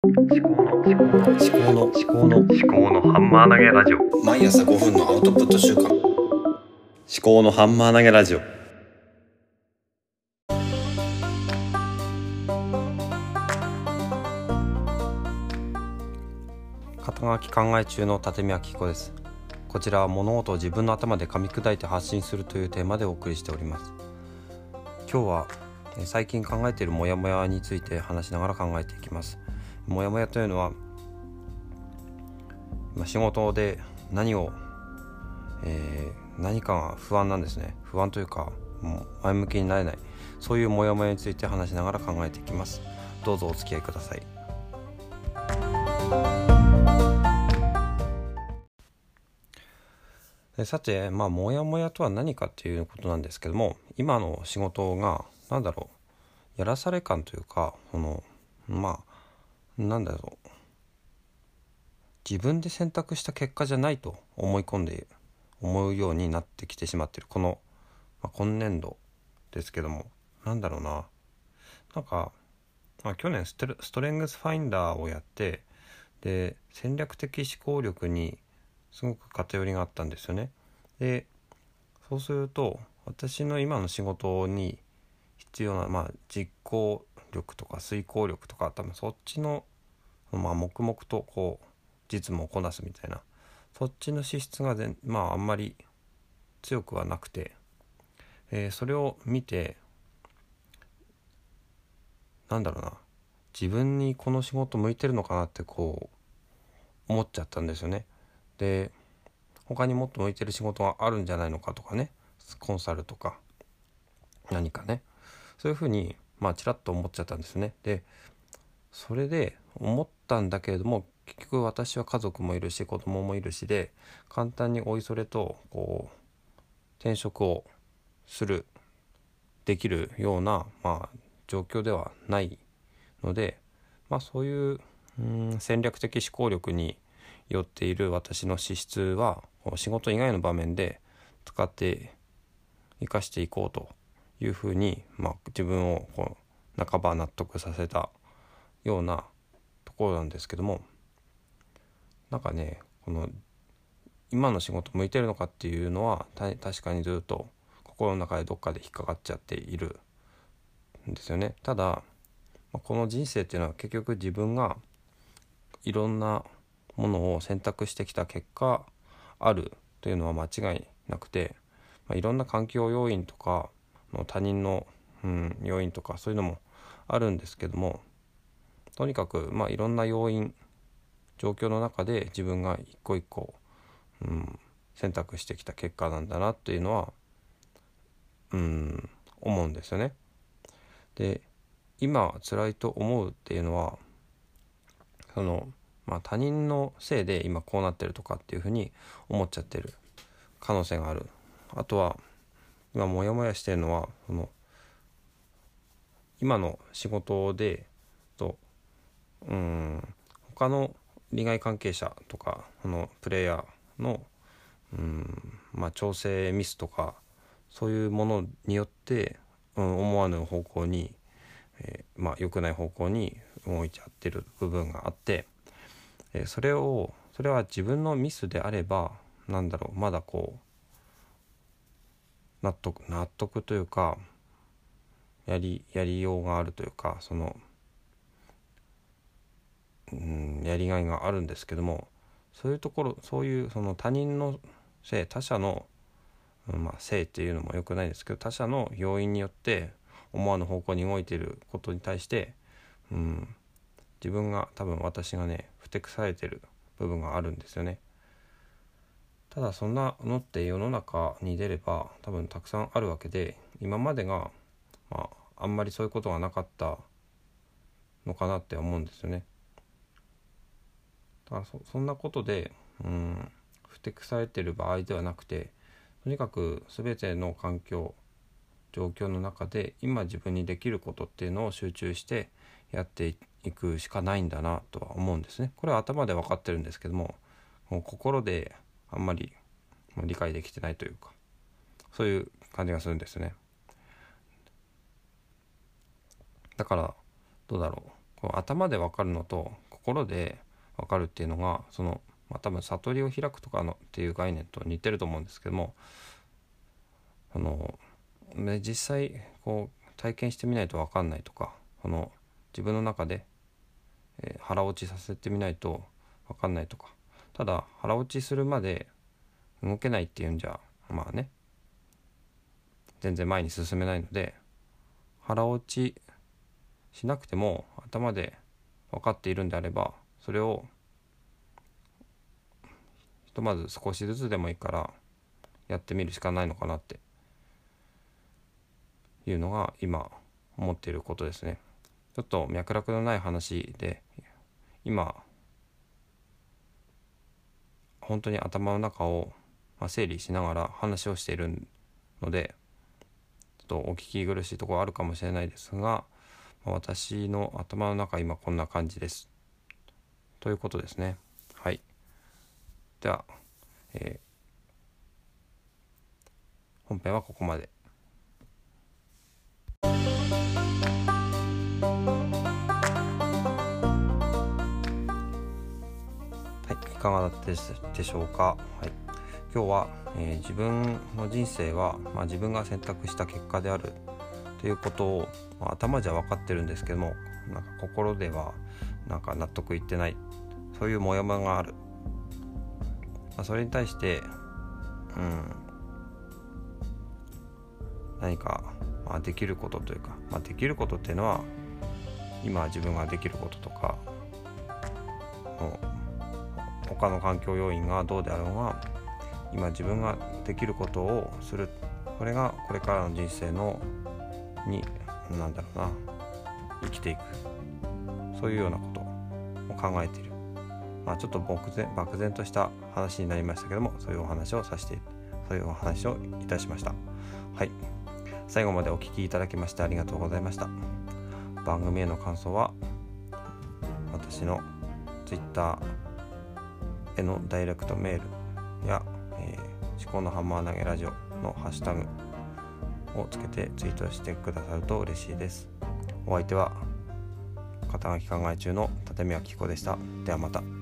思考の思考の思考の思考の思考のハンマー投げラジオ。毎朝5分のアウトプット週間思考のハンマー投げラジオ。肩書き考え中の立見明彦です。こちらは物事を自分の頭で噛み砕いて発信するというテーマでお送りしております。今日は最近考えているモヤモヤについて話しながら考えていきます。モヤモヤというのはまあ仕事で何を、えー何かが不安なんですね。不安というかもう前向きになれない。そういうモヤモヤについて話しながら考えていきます。どうぞお付き合いください。さてまあモヤモヤとは何かっていうことなんですけども今の仕事が何だろうやらされ感というかそのまあなんだろう。自分で選択した結果じゃないと思い込んで思うようになってきてしまってる。この、まあ、今年度ですけども。なんだろうな。なんか、まあ、去年ストレストレングスファインダーをやってで戦略的思考力にすごく偏りがあったんですよね。でそうすると私の今の仕事に必要な、まあ、実行力とか遂行力とか多分そっちの、まあ、黙々とこう実務をこなすみたいなそっちの資質が全まああんまり強くはなくて、えーそれを見てなんだろうな自分にこの仕事向いてるのかなってこう思っちゃったんですよね。で他にもっと向いてる仕事があるんじゃないのかとかねコンサルとか何かねそういうふうにまあちらっと思っちゃったんですね。でそれで思ったんだけれども結局私は家族もいるし子供もいるしで簡単においそれとこう転職をするできるような、まあ、状況ではないので、まあ、そういううん戦略的思考力によっている私の資質は仕事以外の場面で使って生かしていこうというふうに、まあ、自分をこう半ば納得させたようなところなんですけどもなんかねこの今の仕事向いてるのかっていうのはた確かにずっと心の中でどっかで引っかかっちゃっているんですよね。ただこの人生っていうのは結局自分がいろんなものを選択してきた結果あるというのは間違いなくて、まあ、いろんな環境要因とかの他人の、うん、要因とかそういうのもあるんですけどもとにかくまあいろんな要因状況の中で自分が一個一個、うん、選択してきた結果なんだなっていうのは、うん、思うんですよね。で今辛いと思うっていうのはその、まあ、他人のせいで今こうなってるとかっていうふうに思っちゃってる可能性がある。あとは今モヤモヤしてるのはその今の仕事でとうん他の利害関係者とかこのプレイヤーのうんまあ調整ミスとかそういうものによって、うん、思わぬ方向に、えーまあ良くない方向に動いちゃってる部分があって、えーそれをそれは自分のミスであればなんだろうまだこう納得納得というかやりやりようがあるというかそのうんやりがいがあるんですけどもそういうところそういうその他人のせい他者の、うんまあ、せいっていうのも良くないですけど他者の要因によって思わぬ方向に動いていることに対して、うん、自分が多分私がねふてくされてる部分があるんですよね。ただそんなのって世の中に出れば多分たくさんあるわけで今までが、まあ、あんまりそういうことがなかったのかなって思うんですよね。だからそそんなことで、うん、ふてくされてる場合ではなくてとにかく全ての環境状況の中で今自分にできることっていうのを集中してやっていくしかないんだなとは思うんですね。これは頭で分かってるんですけどももう心であんまり理解できてないというかそういう感じがするんですね。だからどうだろうこう頭で分かるのと心で分かるっていうのがその、まあ、多分悟りを開くとかのっていう概念と似てると思うんですけどもあのね実際こう体験してみないと分かんないとかこの自分の中で、えー、腹落ちさせてみないと分かんないとかただ腹落ちするまで動けないっていうんじゃまあね全然前に進めないので腹落ちしなくても頭で分かっているんであればそれをひとまず少しずつでもいいからやってみるしかないのかなっていうのが今思っていることですね。ちょっと脈絡のない話で今本当に頭の中を整理しながら話をしているのでちょっとお聞き苦しいところあるかもしれないですが私の頭の中今こんな感じです。ということですね。はい。では、えー、本編はここまで。かがだったでしょうか？はい、今日は、えー、自分の人生は、まあ、自分が選択した結果であるということを、まあ、頭じゃ分かってるんですけどもなんか心ではなんか納得いってないそういうモヤモヤがある、まあ、それに対してうん。何か、まあ、できることというか、まあ、できることっていうのは今自分ができることとか他の環境要因がどうであろうが今自分ができることをする。これがこれからの人生のに何だろうな生きていく。そういうようなことを考えている、まあ、ちょっと漠然漠然とした話になりましたけどもそういうお話をさせてそういうお話をいたしました。はい。最後までお聴きいただきましてありがとうございました。番組への感想は私の Twitter へのダイレクトメールや、えー、思考のハンマー投げラジオのハッシュタグをつけてツイートしてくださると嬉しいです。お相手は肩書き考え中の立宮紀子でした。ではまた。